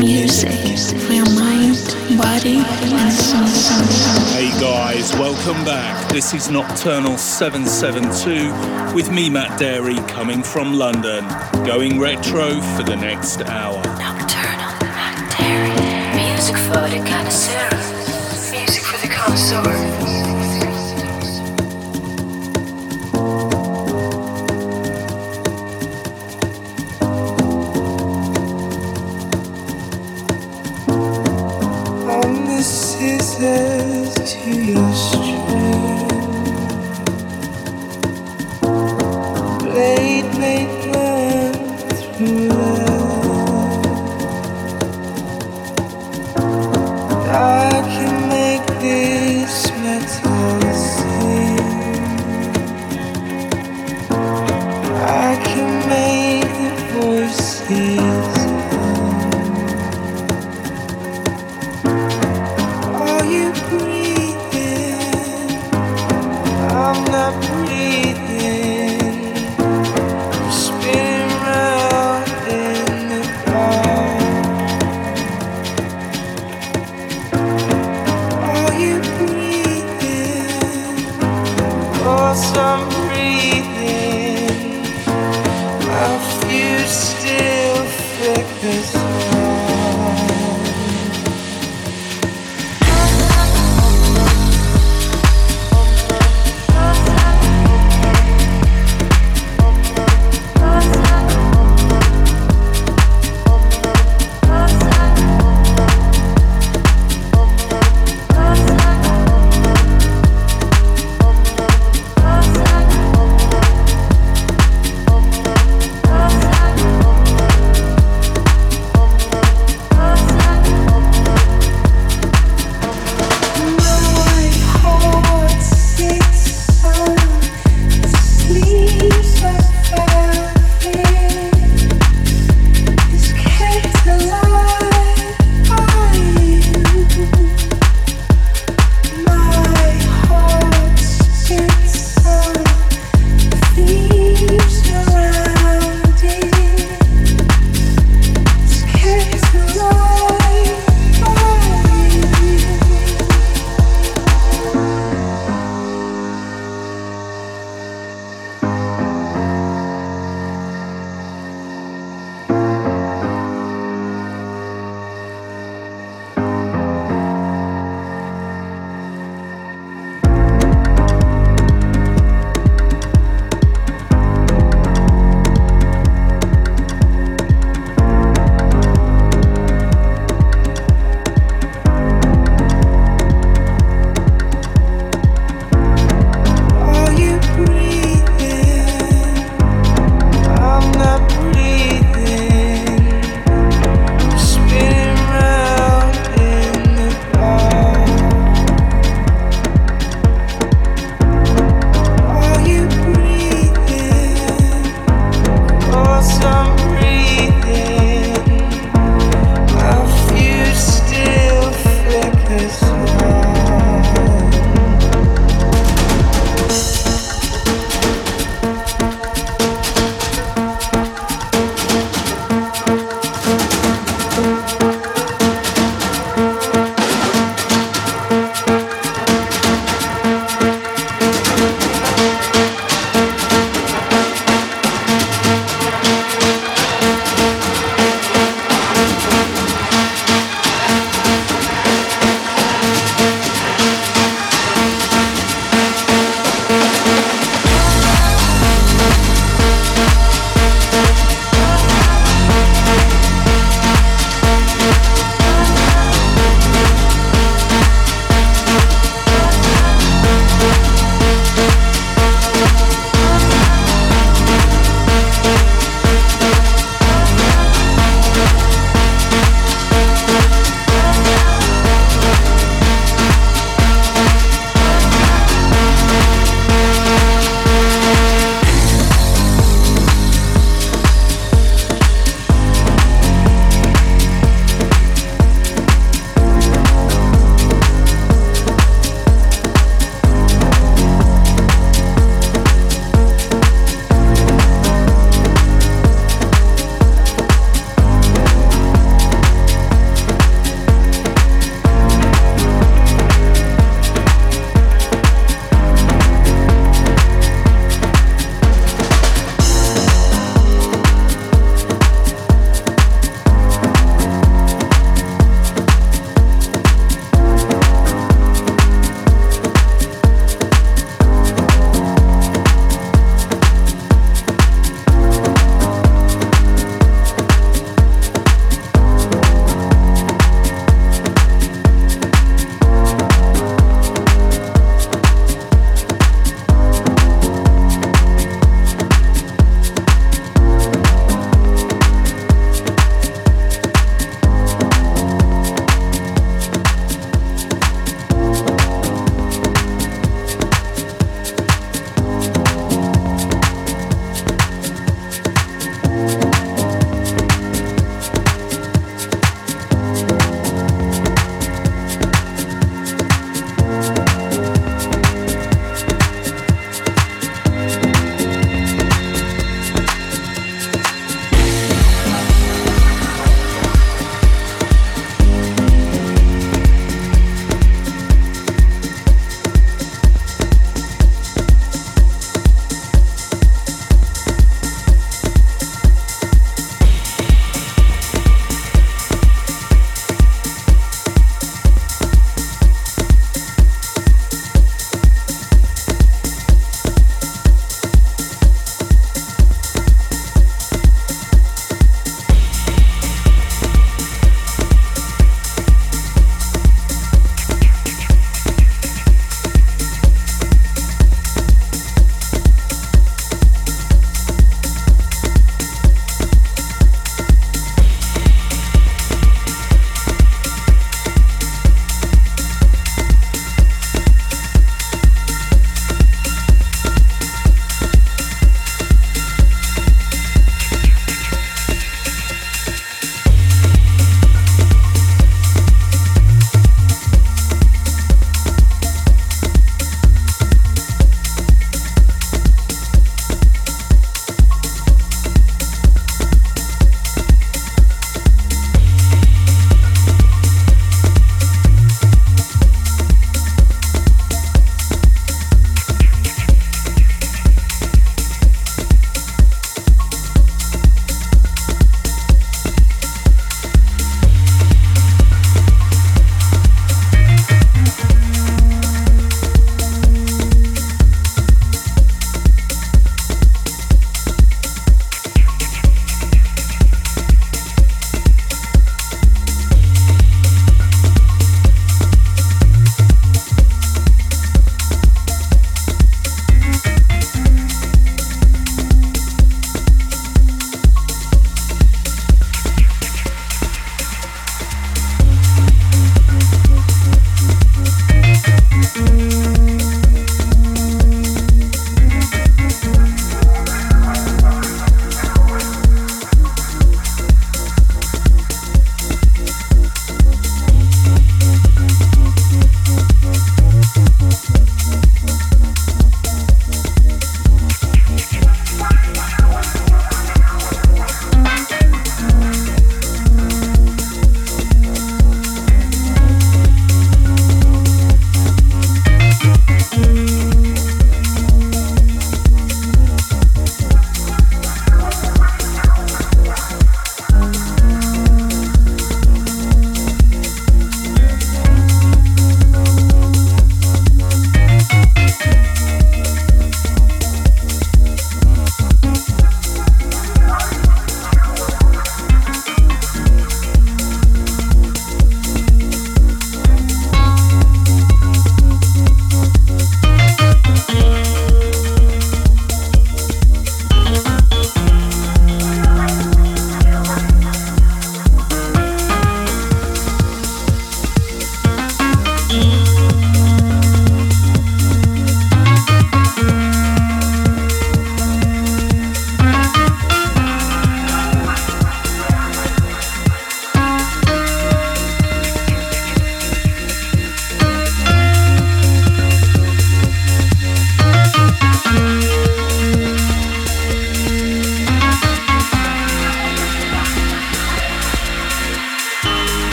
Music for your mind, body, and soul. Hey guys, welcome back. This is Nocturnal 772 with me, Matt Darey, coming from London, going retro for the next hour. Nocturnal Matt. Music for the connoisseur. Music for the connoisseur.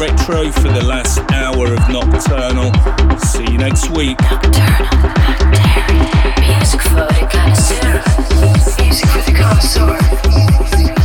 Retro for the last hour of Nocturnal. See you next week. Nocturnal, Music for the connoisseur. Music for the connoisseur.